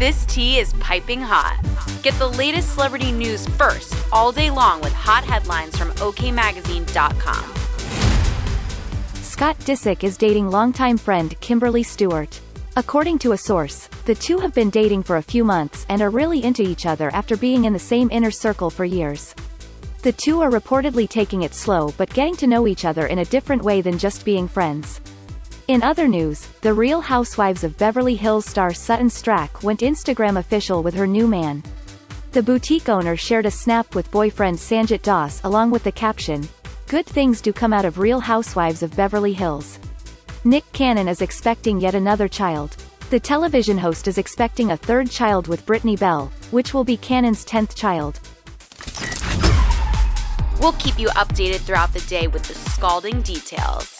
This tea is piping hot. Get the latest celebrity news first all day long with hot headlines from OKMagazine.com. Scott Disick is dating longtime friend Kimberly Stewart. According to a source, the two have been dating for a few months and are really into each other after being in the same inner circle for years. The two are reportedly taking it slow but getting to know each other in a different way than just being friends. In other news, the Real Housewives of Beverly Hills star Sutton Stracke went Instagram official with her new man. The boutique owner shared a snap with boyfriend Sanjit Das along with the caption, Good things do come out of Real Housewives of Beverly Hills. Nick Cannon is expecting yet another child. The television host is expecting a third child with Brittany Bell, which will be Cannon's 10th child. We'll keep you updated throughout the day with the scalding details.